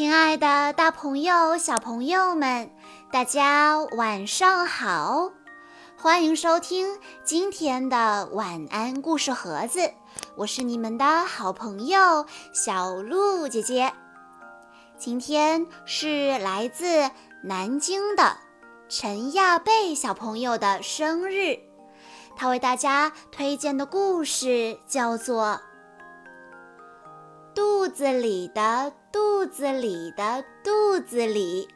亲爱的，大朋友、小朋友们，大家晚上好！欢迎收听今天的晚安故事盒子，我是你们的好朋友小鹿姐姐。今天是来自南京的陈亚贝小朋友的生日，他为大家推荐的故事叫做。肚子里的肚子里的肚子里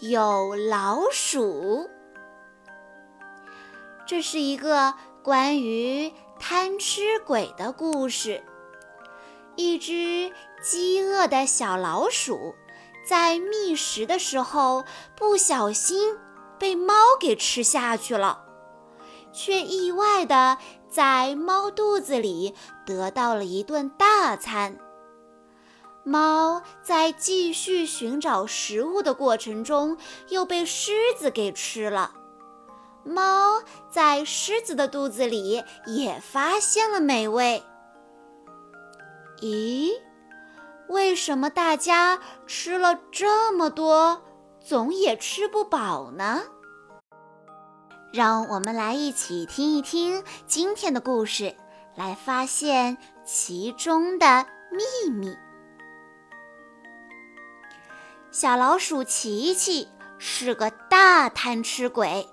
有老鼠。这是一个关于贪吃鬼的故事。一只饥饿的小老鼠在觅食的时候不小心被猫给吃下去了，却意外的在猫肚子里得到了一顿大餐。猫在继续寻找食物的过程中，又被狮子给吃了。猫在狮子的肚子里也发现了美味。咦，为什么大家吃了这么多，总也吃不饱呢？让我们来一起听一听今天的故事，来发现其中的秘密。小老鼠琪琪是个大贪吃鬼，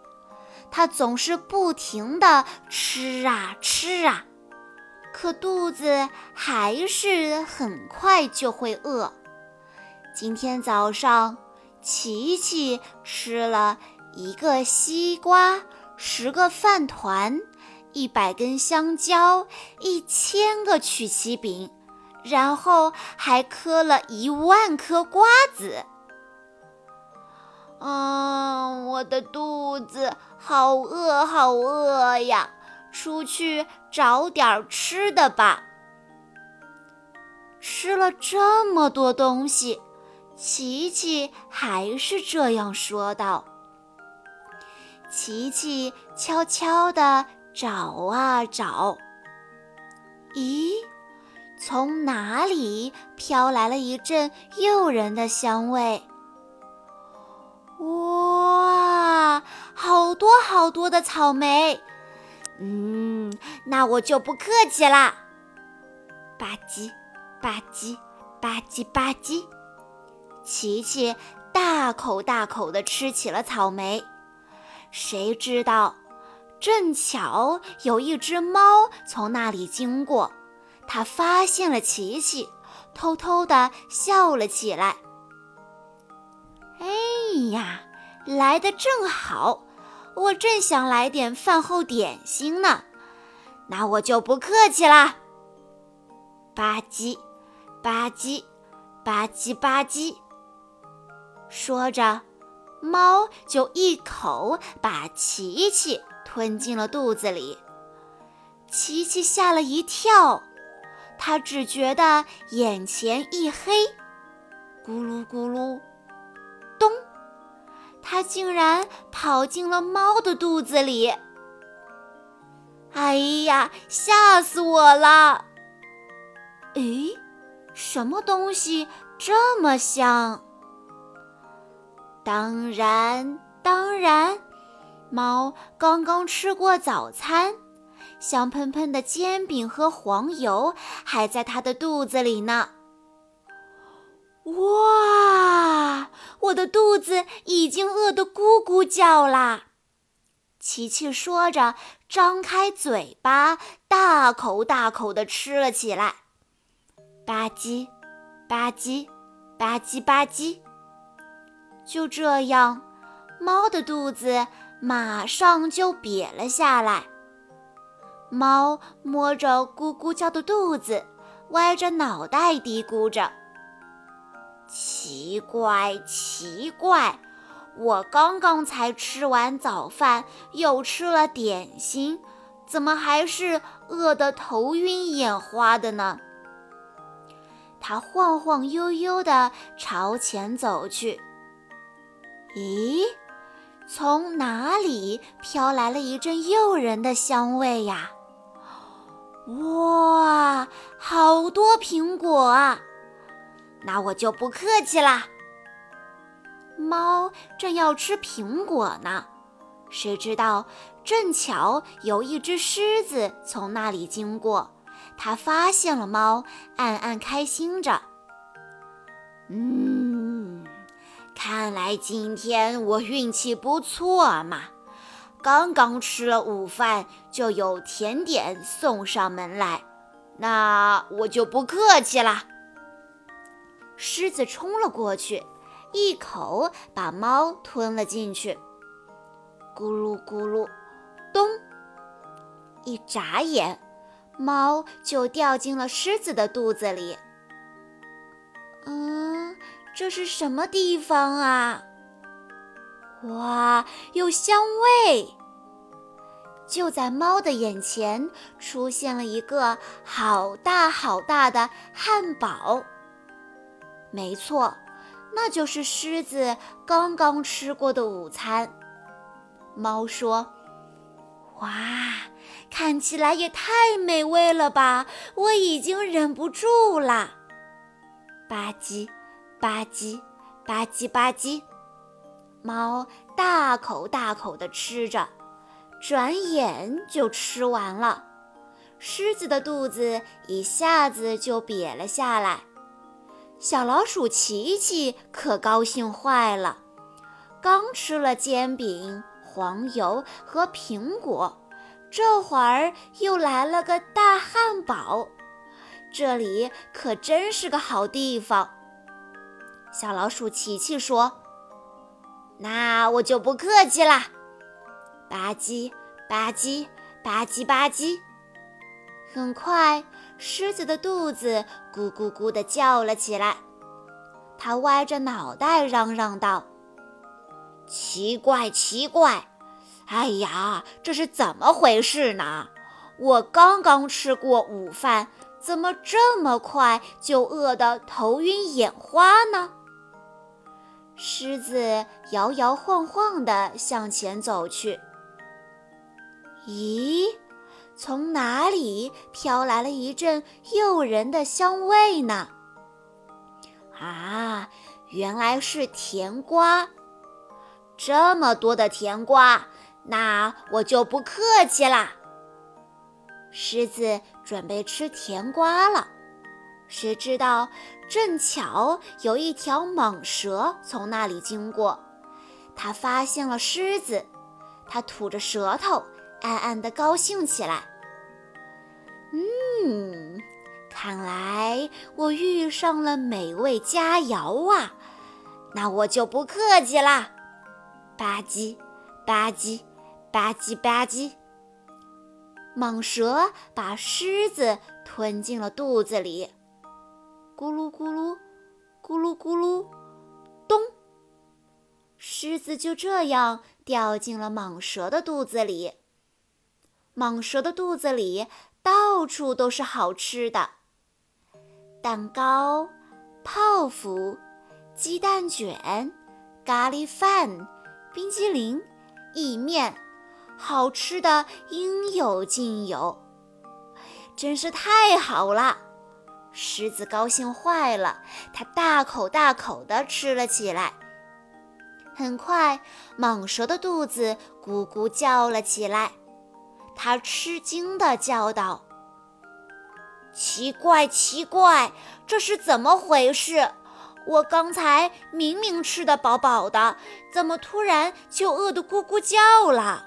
它总是不停地吃啊吃啊，可肚子还是很快就会饿。今天早上，琪琪吃了一个西瓜、十个饭团、一百根香蕉、一千个曲奇饼，然后还嗑了一万颗瓜子。啊，我的肚子好饿，好饿呀！出去找点吃的吧。吃了这么多东西，琪琪还是这样说道。琪琪悄悄地找啊找，咦，从哪里飘来了一阵诱人的香味？哇，好多好多的草莓！嗯，那我就不客气啦。吧唧，吧唧，吧唧吧唧，琪琪大口大口地吃起了草莓。谁知道，正巧有一只猫从那里经过，它发现了琪琪，偷偷地笑了起来。哎呀，来的正好，我正想来点饭后点心呢，那我就不客气啦。吧唧，吧唧，吧唧吧唧。说着，猫就一口把琪琪吞进了肚子里。琪琪吓了一跳，他只觉得眼前一黑，咕噜咕噜。竟然跑进了猫的肚子里。哎呀，吓死我了！诶，什么东西这么香？当然，当然，猫刚刚吃过早餐，香喷喷的煎饼和黄油还在它的肚子里呢。哇！我的肚子已经饿得咕咕叫啦！琪琪说着，张开嘴巴，大口大口地吃了起来。吧唧，吧唧，吧唧吧唧。就这样，猫的肚子马上就瘪了下来。猫摸着咕咕叫的肚子，歪着脑袋嘀咕着。奇怪，奇怪！我刚刚才吃完早饭，又吃了点心，怎么还是饿得头晕眼花的呢？他晃晃悠悠地朝前走去。咦，从哪里飘来了一阵诱人的香味呀？哇，好多苹果啊！那我就不客气啦。猫正要吃苹果呢，谁知道正巧有一只狮子从那里经过，它发现了猫，暗暗开心着。嗯，看来今天我运气不错嘛，刚刚吃了午饭，就有甜点送上门来，那我就不客气了。狮子冲了过去。一口把猫吞了进去，咕噜咕噜，咚！一眨眼，猫就掉进了狮子的肚子里。嗯，这是什么地方啊？哇，有香味！就在猫的眼前，出现了一个好大好大的汉堡。没错。那就是狮子刚刚吃过的午餐。猫说：“哇，看起来也太美味了吧！我已经忍不住啦。”吧唧，吧唧，吧唧吧唧，猫大口大口地吃着，转眼就吃完了。狮子的肚子一下子就瘪了下来。小老鼠琪琪可高兴坏了，刚吃了煎饼、黄油和苹果，这会儿又来了个大汉堡，这里可真是个好地方。小老鼠琪琪说：“那我就不客气啦！”吧唧吧唧吧唧吧唧，很快。狮子的肚子咕咕咕地叫了起来，它歪着脑袋嚷嚷道：“奇怪，奇怪！哎呀，这是怎么回事呢？我刚刚吃过午饭，怎么这么快就饿得头晕眼花呢？”狮子摇摇晃晃地向前走去。咦？从哪里飘来了一阵诱人的香味呢？啊，原来是甜瓜！这么多的甜瓜，那我就不客气啦。狮子准备吃甜瓜了，谁知道正巧有一条蟒蛇从那里经过，它发现了狮子，它吐着舌头。暗暗的高兴起来。嗯，看来我遇上了美味佳肴啊！那我就不客气啦。吧唧，吧唧，吧唧吧唧。蟒蛇把狮子吞进了肚子里，咕噜咕噜，咕噜咕噜，咚！狮子就这样掉进了蟒蛇的肚子里。蟒蛇的肚子里到处都是好吃的，蛋糕、泡芙、鸡蛋卷、咖喱饭、冰激凌、意面，好吃的应有尽有，真是太好了！狮子高兴坏了，它大口大口地吃了起来。很快，蟒蛇的肚子咕咕叫了起来。他吃惊地叫道：“奇怪，奇怪，这是怎么回事？我刚才明明吃得饱饱的，怎么突然就饿得咕咕叫了？”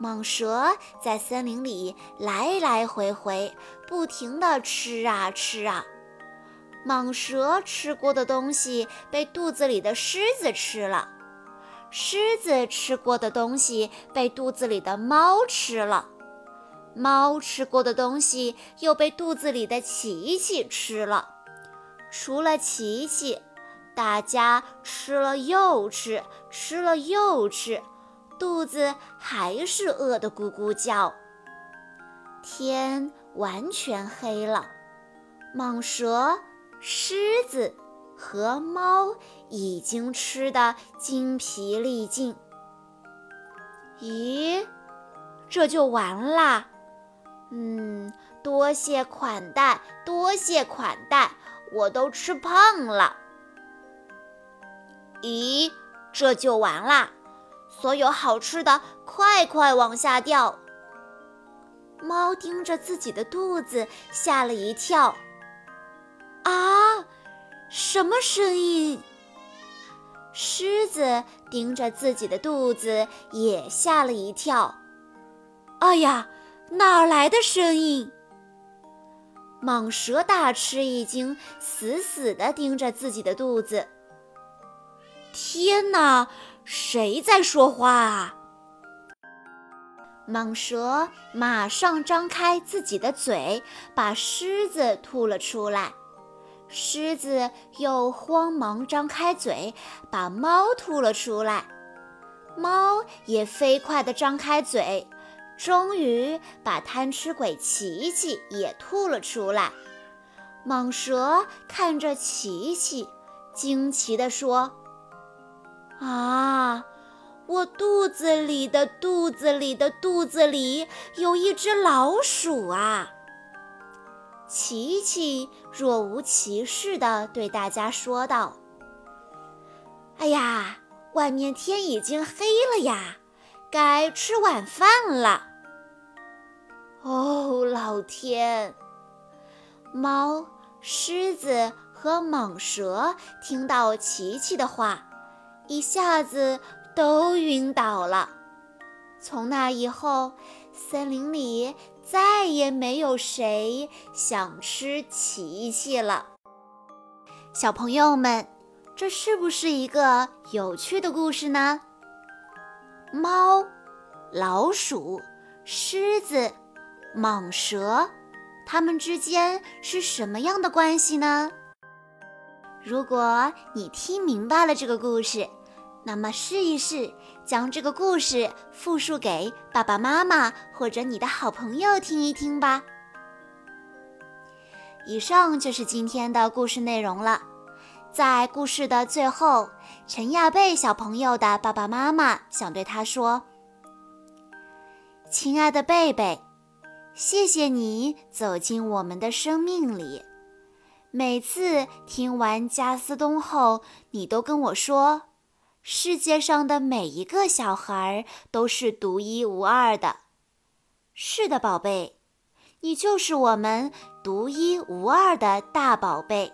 蟒蛇在森林里来来回回，不停地吃啊吃啊。蟒蛇吃过的东西被肚子里的狮子吃了。狮子吃过的东西被肚子里的猫吃了，猫吃过的东西又被肚子里的琪琪吃了。除了琪琪，大家吃了又吃，吃了又吃，肚子还是饿得咕咕叫。天完全黑了，蟒蛇、狮子。和猫已经吃得精疲力尽。咦，这就完啦？嗯，多谢款待，多谢款待，我都吃胖了。咦，这就完啦！所有好吃的快快往下掉。猫盯着自己的肚子，吓了一跳。什么声音？狮子盯着自己的肚子，也吓了一跳。哎呀，哪来的声音？蟒蛇大吃一惊，死死地盯着自己的肚子。天哪，谁在说话啊？蟒蛇马上张开自己的嘴，把狮子吐了出来。狮子又慌忙张开嘴，把猫吐了出来。猫也飞快地张开嘴，终于把贪吃鬼琪琪也吐了出来。蟒蛇看着琪琪，惊奇地说：“啊，我肚子里的肚子里的肚子里有一只老鼠啊！”琪琪若无其事地对大家说道：“哎呀，外面天已经黑了呀，该吃晚饭了。”哦，老天！猫、狮子和蟒蛇听到琪琪的话，一下子都晕倒了。从那以后，森林里……再也没有谁想吃琪琪了。小朋友们，这是不是一个有趣的故事呢？猫、老鼠、狮子、蟒蛇，它们之间是什么样的关系呢？如果你听明白了这个故事，那么试一试，将这个故事复述给爸爸妈妈或者你的好朋友听一听吧。以上就是今天的故事内容了。在故事的最后，陈亚贝小朋友的爸爸妈妈想对他说：“亲爱的贝贝，谢谢你走进我们的生命里。每次听完加斯东后，你都跟我说。”世界上的每一个小孩都是独一无二的。是的，宝贝，你就是我们独一无二的大宝贝。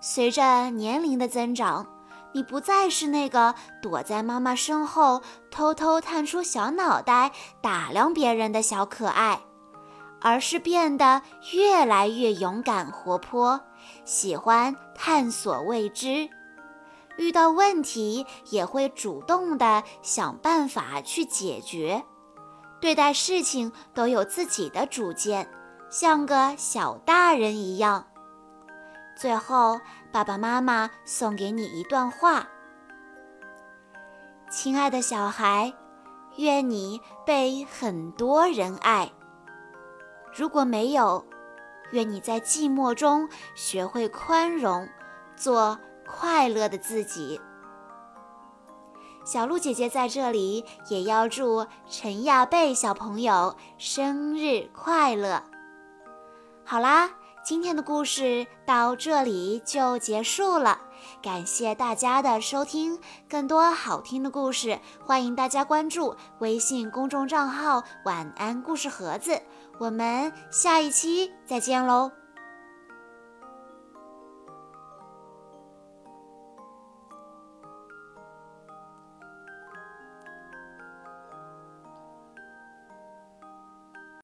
随着年龄的增长，你不再是那个躲在妈妈身后偷偷探出小脑袋打量别人的小可爱，而是变得越来越勇敢活泼，喜欢探索未知。遇到问题也会主动的想办法去解决，对待事情都有自己的主见，像个小大人一样。最后，爸爸妈妈送给你一段话：亲爱的小孩，愿你被很多人爱。如果没有，愿你在寂寞中学会宽容，做。快乐的自己，小鹿姐姐在这里也要祝陈亚贝小朋友生日快乐。好啦，今天的故事到这里就结束了，感谢大家的收听。更多好听的故事，欢迎大家关注微信公众账号“晚安故事盒子”。我们下一期再见喽！